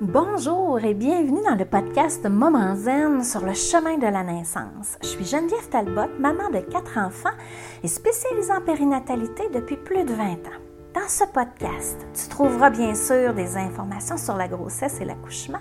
Bonjour et bienvenue dans le podcast Moment Zen sur le chemin de la naissance. Je suis Geneviève Talbot, maman de quatre enfants et spécialisée en périnatalité depuis plus de 20 ans. Dans ce podcast, tu trouveras bien sûr des informations sur la grossesse et l'accouchement,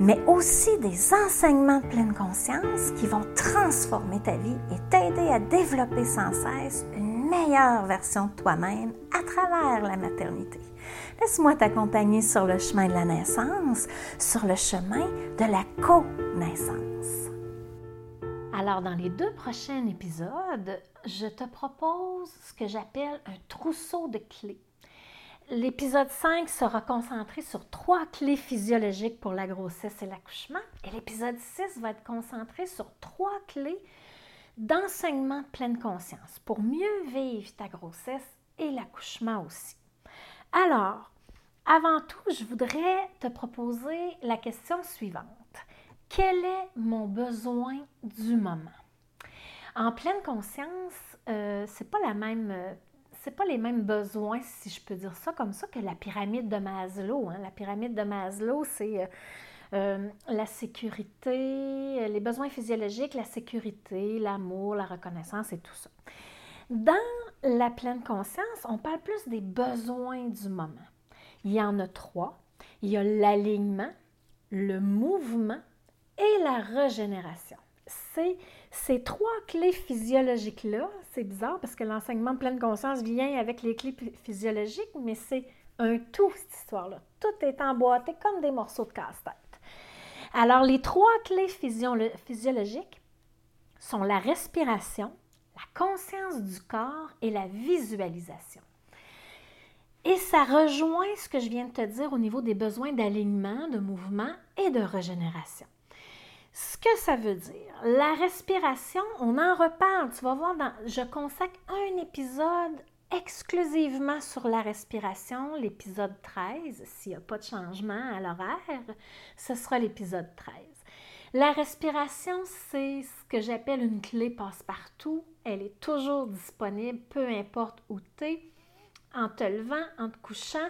mais aussi des enseignements de pleine conscience qui vont transformer ta vie et t'aider à développer sans cesse une meilleure version de toi-même à travers la maternité. Laisse-moi t'accompagner sur le chemin de la naissance, sur le chemin de la co-naissance. Alors, dans les deux prochains épisodes, je te propose ce que j'appelle un trousseau de clés. L'épisode 5 sera concentré sur trois clés physiologiques pour la grossesse et l'accouchement. Et l'épisode 6 va être concentré sur trois clés d'enseignement de pleine conscience pour mieux vivre ta grossesse et l'accouchement aussi. Alors, avant tout, je voudrais te proposer la question suivante. Quel est mon besoin du moment? En pleine conscience, euh, c'est pas. Euh, pas les mêmes besoins, si je peux dire ça comme ça, que la pyramide de Maslow. Hein. La pyramide de Maslow, c'est euh, la sécurité, les besoins physiologiques, la sécurité, l'amour, la reconnaissance et tout ça. Dans la pleine conscience, on parle plus des besoins du moment. Il y en a trois. Il y a l'alignement, le mouvement et la régénération. C'est ces trois clés physiologiques-là, c'est bizarre parce que l'enseignement pleine conscience vient avec les clés physiologiques, mais c'est un tout, cette histoire-là. Tout est emboîté comme des morceaux de casse-tête. Alors, les trois clés physiologiques sont la respiration, la conscience du corps et la visualisation. Et ça rejoint ce que je viens de te dire au niveau des besoins d'alignement, de mouvement et de régénération. Ce que ça veut dire, la respiration, on en reparle. Tu vas voir, dans, je consacre un épisode exclusivement sur la respiration, l'épisode 13. S'il n'y a pas de changement à l'horaire, ce sera l'épisode 13. La respiration, c'est ce que j'appelle une clé passe-partout. Elle est toujours disponible, peu importe où tu es en te levant, en te couchant.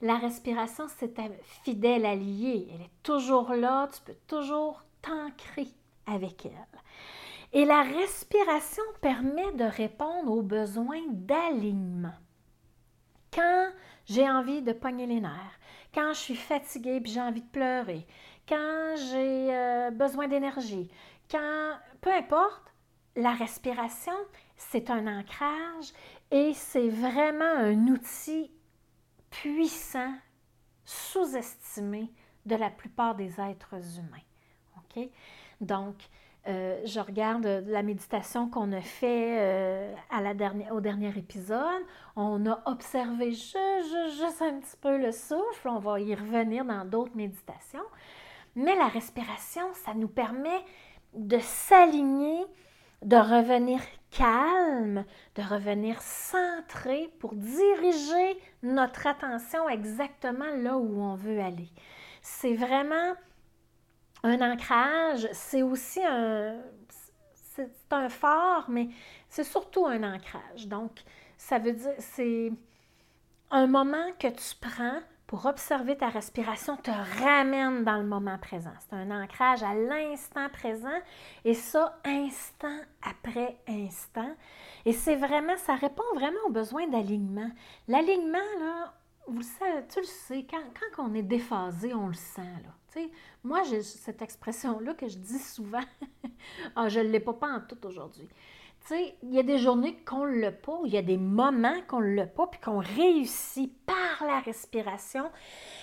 La respiration, c'est ta fidèle alliée. Elle est toujours là, tu peux toujours t'ancrer avec elle. Et la respiration permet de répondre aux besoins d'alignement. Quand j'ai envie de pogner les nerfs, quand je suis fatiguée et j'ai envie de pleurer, quand j'ai euh, besoin d'énergie, quand peu importe, la respiration, c'est un ancrage et c'est vraiment un outil puissant, sous-estimé de la plupart des êtres humains. OK? Donc, euh, je regarde la méditation qu'on a fait euh, au dernier épisode. On a observé juste, un petit peu le souffle. On va y revenir dans d'autres méditations. Mais la respiration, ça nous permet de s'aligner de revenir calme, de revenir centré pour diriger notre attention exactement là où on veut aller. C'est vraiment un ancrage, c'est aussi un, c'est un phare, mais c'est surtout un ancrage. Donc, ça veut dire, c'est un moment que tu prends pour observer ta respiration te ramène dans le moment présent. C'est un ancrage à l'instant présent et ça, instant après instant. Et c'est vraiment, ça répond vraiment aux besoins d'alignement. L'alignement, là, tu le sais, quand, on est déphasé, on le sent, là. moi, j'ai cette expression-là que je dis souvent. ah, je ne l'ai pas, en tout aujourd'hui. Il y a des journées qu'on ne l'a pas, il y a des moments qu'on ne l'a pas, puis qu'on réussit par la respiration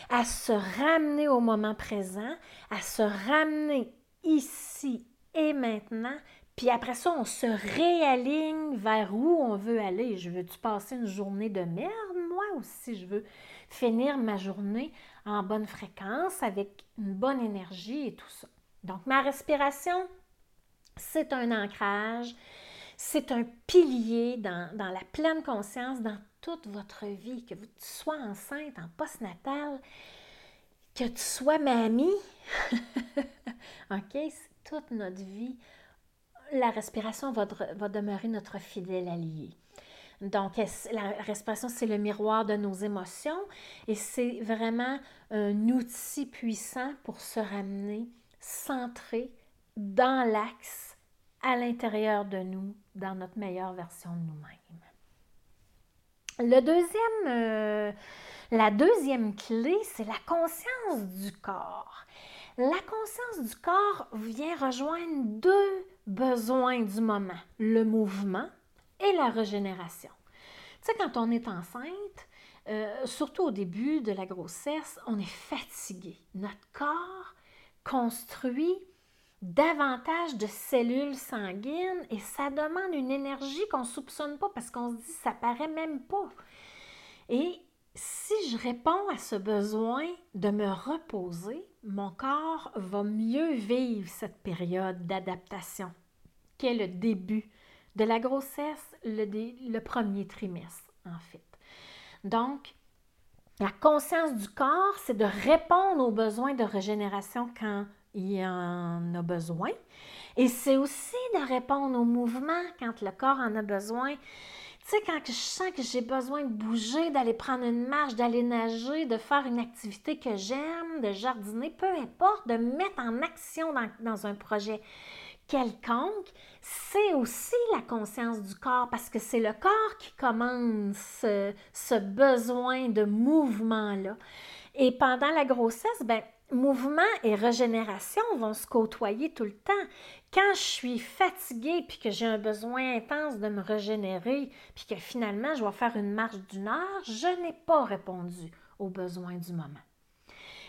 à se ramener au moment présent, à se ramener ici et maintenant, puis après ça, on se réaligne vers où on veut aller. Je veux-tu passer une journée de merde, si je veux finir ma journée en bonne fréquence, avec une bonne énergie et tout ça. Donc, ma respiration, c'est un ancrage, c'est un pilier dans, la pleine conscience dans toute votre vie, que tu sois enceinte, en postnatal, que tu sois mamie. OK? Toute notre vie. La respiration va, va demeurer notre fidèle allié. Donc, la respiration, c'est le miroir de nos émotions et c'est vraiment un outil puissant pour se ramener centré dans l'axe à l'intérieur de nous, dans notre meilleure version de nous-mêmes. Le deuxième, euh, la deuxième clé, c'est la conscience du corps. La conscience du corps vient rejoindre deux besoins du moment, le mouvement et la régénération. Tu sais, quand on est enceinte, euh, surtout au début de la grossesse, on est fatigué. Notre corps construit davantage de cellules sanguines et ça demande une énergie qu'on ne soupçonne pas parce qu'on se dit ça paraît même pas. Et si je réponds à ce besoin de me reposer, mon corps va mieux vivre cette période d'adaptation qui est le début de la grossesse, le, premier trimestre en fait. Donc, la conscience du corps, c'est de répondre aux besoins de régénération quand il y en a besoin. Et c'est aussi de répondre au mouvement quand le corps en a besoin. Tu sais, quand je sens que j'ai besoin de bouger, d'aller prendre une marche, d'aller nager, de faire une activité que j'aime, de jardiner, peu importe, de mettre en action dans, un projet quelconque, c'est aussi la conscience du corps parce que c'est le corps qui commande ce, ce besoin de mouvement-là. Et pendant la grossesse, ben, mouvement et régénération vont se côtoyer tout le temps. Quand je suis fatiguée puis que j'ai un besoin intense de me régénérer, puis que finalement je vais faire une marche d'une heure, je n'ai pas répondu aux besoins du moment.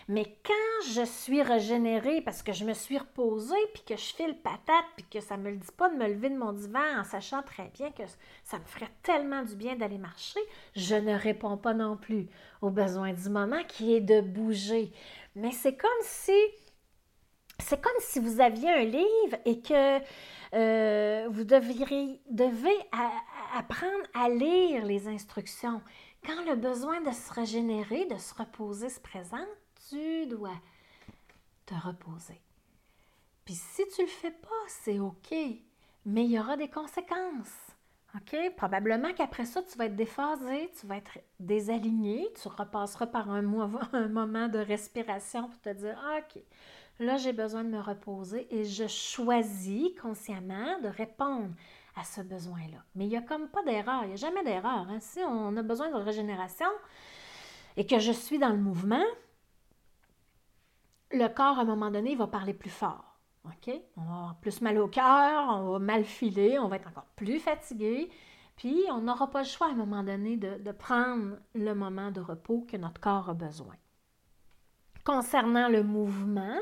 Mais quand je suis régénérée parce que je me suis reposée, puis que je file patate, puis que ça ne me le dit pas de me lever de mon divan en sachant très bien que ça me ferait tellement du bien d'aller marcher, je ne réponds pas non plus aux besoins du moment qui est de bouger. Mais c'est comme si c'est comme si vous aviez un livre et que euh, vous devriez, devez apprendre à lire les instructions. Quand le besoin de se régénérer, de se reposer se présente, tu dois te reposer. Puis si tu le fais pas, c'est OK, mais il y aura des conséquences. OK? Probablement qu'après ça, tu vas être déphasé, tu vas être désaligné, tu repasseras par un, moment de respiration pour te dire OK, là, j'ai besoin de me reposer et je choisis consciemment de répondre à ce besoin-là. Mais il n'y a comme pas d'erreur, il n'y a jamais d'erreur. Hein? Si on a besoin de régénération et que je suis dans le mouvement, le corps, à un moment donné, va parler plus fort. OK? On va avoir plus mal au cœur, on va mal filer, on va être encore plus fatigué. Puis, on n'aura pas le choix à un moment donné de, prendre le moment de repos que notre corps a besoin. Concernant le mouvement,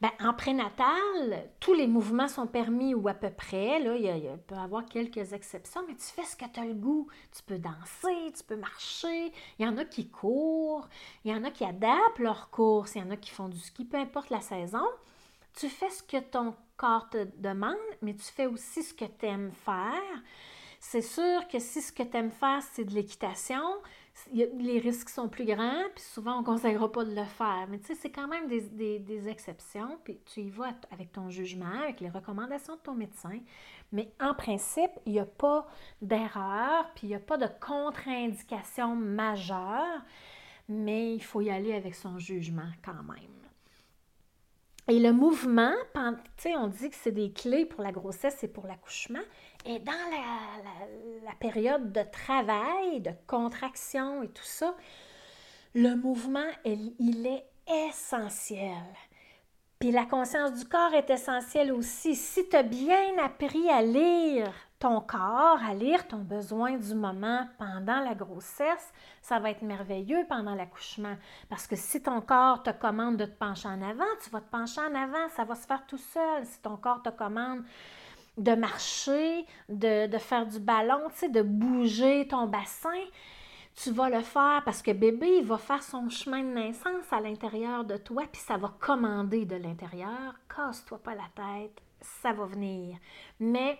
ben, en prénatal, tous les mouvements sont permis ou à peu près. Là, il, peut y avoir quelques exceptions, mais tu fais ce que tu as le goût. Tu peux danser, tu peux marcher. Il y en a qui courent, il y en a qui adaptent leur course, il y en a qui font du ski, peu importe la saison tu fais ce que ton corps te demande, mais tu fais aussi ce que tu aimes faire. C'est sûr que si ce que tu aimes faire, c'est de l'équitation, les risques sont plus grands, puis souvent on ne conseillera pas de le faire. Mais tu sais, c'est quand même des, exceptions, puis tu y vas avec ton jugement, avec les recommandations de ton médecin. Mais en principe, il n'y a pas d'erreur, puis il n'y a pas de contre-indication majeure, mais il faut y aller avec son jugement quand même. Et le mouvement, on dit que c'est des clés pour la grossesse et pour l'accouchement. Et dans la, période de travail, de contraction et tout ça, le mouvement, il est essentiel. Puis la conscience du corps est essentielle aussi. Si tu as bien appris à lire ton corps, à lire ton besoin du moment pendant la grossesse, ça va être merveilleux pendant l'accouchement. Parce que si ton corps te commande de te pencher en avant, tu vas te pencher en avant, ça va se faire tout seul. Si ton corps te commande de marcher, de, faire du ballon, de bouger ton bassin, tu vas le faire parce que bébé, il va faire son chemin de naissance à l'intérieur de toi, puis ça va commander de l'intérieur. Casse-toi pas la tête, ça va venir. Mais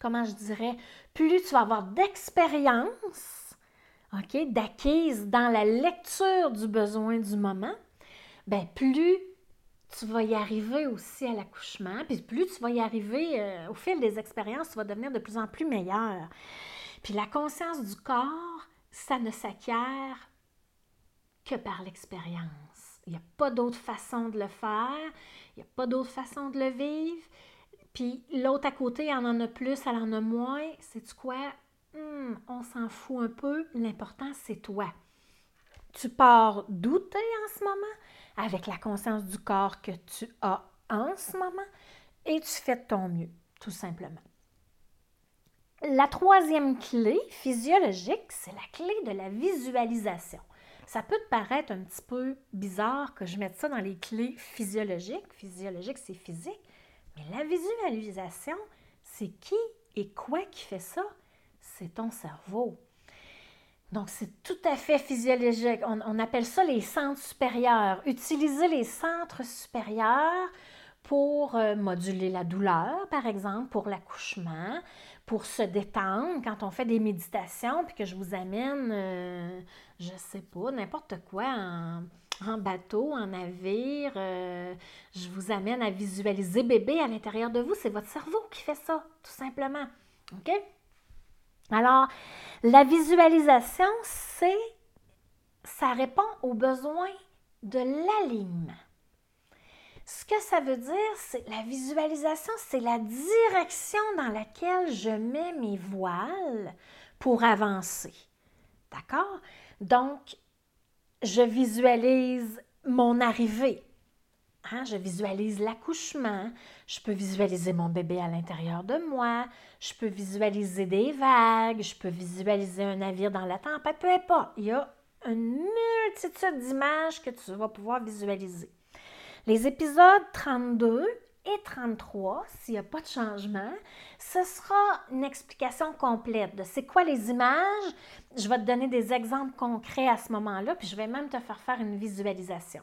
comment je dirais, plus tu vas avoir d'expérience, OK, d'acquise dans la lecture du besoin du moment, ben plus tu vas y arriver aussi à l'accouchement, puis plus tu vas y arriver euh, au fil des expériences, tu vas devenir de plus en plus meilleur. Puis la conscience du corps, ça ne s'acquiert que par l'expérience. Il n'y a pas d'autre façon de le faire, il n'y a pas d'autre façon de le vivre. Puis l'autre à côté, elle en a plus, elle en a moins. C'est quoi? Hmm, on s'en fout un peu. L'important, c'est toi. Tu pars douter en ce moment? Avec la conscience du corps que tu as en ce moment et tu fais de ton mieux, tout simplement. La troisième clé physiologique, c'est la clé de la visualisation. Ça peut te paraître un petit peu bizarre que je mette ça dans les clés physiologiques. Physiologique, c'est physique. Mais la visualisation, c'est qui et quoi qui fait ça? C'est ton cerveau. Donc, c'est tout à fait physiologique. On, appelle ça les centres supérieurs. Utiliser les centres supérieurs pour euh, moduler la douleur, par exemple, pour l'accouchement, pour se détendre quand on fait des méditations, puis que je vous amène, euh, je sais pas, n'importe quoi bateau, en navire, euh, je vous amène à visualiser bébé à l'intérieur de vous. C'est votre cerveau qui fait ça, tout simplement. OK? Alors, la visualisation, c'est, ça répond aux besoins de l'alignement. Ce que ça veut dire, c'est la visualisation, c'est la direction dans laquelle je mets mes voiles pour avancer. D'accord? Donc, je visualise mon arrivée. Hein, je visualise l'accouchement, je peux visualiser mon bébé à l'intérieur de moi, je peux visualiser des vagues, je peux visualiser un navire dans la tempête, peu importe. Il y a une multitude d'images que tu vas pouvoir visualiser. Les épisodes 32 et 33, s'il n'y a pas de changement, ce sera une explication complète de c'est quoi les images. Je vais te donner des exemples concrets à ce moment-là, puis je vais même te faire faire une visualisation.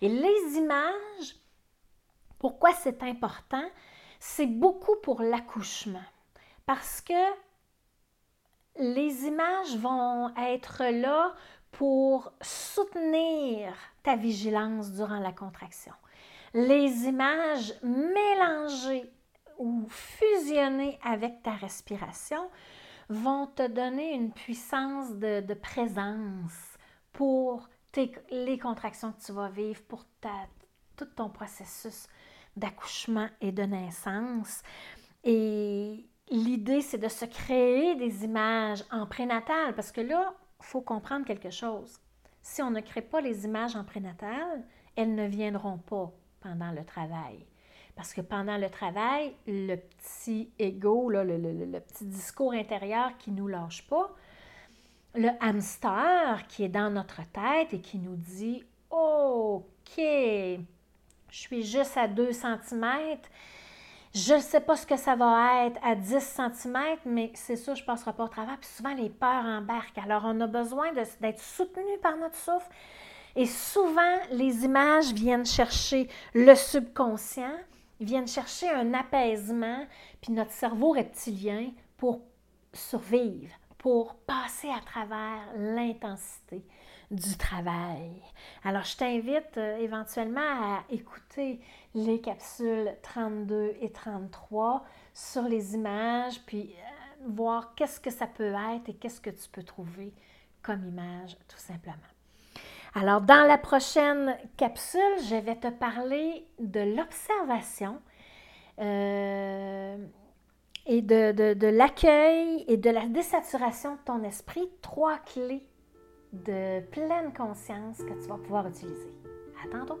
Et les images, pourquoi c'est important? C'est beaucoup pour l'accouchement. Parce que les images vont être là pour soutenir ta vigilance durant la contraction. Les images mélangées ou fusionnées avec ta respiration vont te donner une puissance de, présence pour les contractions que tu vas vivre pour tout ton processus d'accouchement et de naissance. Et l'idée, c'est de se créer des images en prénatal, parce que là, il faut comprendre quelque chose. Si on ne crée pas les images en prénatal, elles ne viendront pas pendant le travail. Parce que pendant le travail, le petit ego, le, petit discours intérieur qui ne nous lâche pas, le hamster qui est dans notre tête et qui nous dit OK, je suis juste à 2 cm. Je ne sais pas ce que ça va être à 10 cm, mais c'est sûr, je ne passerai pas au travers. Puis souvent, les peurs embarquent. Alors, on a besoin d'être soutenu par notre souffle. Et souvent, les images viennent chercher le subconscient, viennent chercher un apaisement, puis notre cerveau reptilien pour survivre pour passer à travers l'intensité du travail. Alors, je t'invite euh, éventuellement à écouter les capsules 32 et 33 sur les images, puis euh, voir qu'est-ce que ça peut être et qu'est-ce que tu peux trouver comme image, tout simplement. Alors, dans la prochaine capsule, je vais te parler de l'observation. Euh, et de, l'accueil et de la désaturation de ton esprit, trois clés de pleine conscience que tu vas pouvoir utiliser. À tantôt!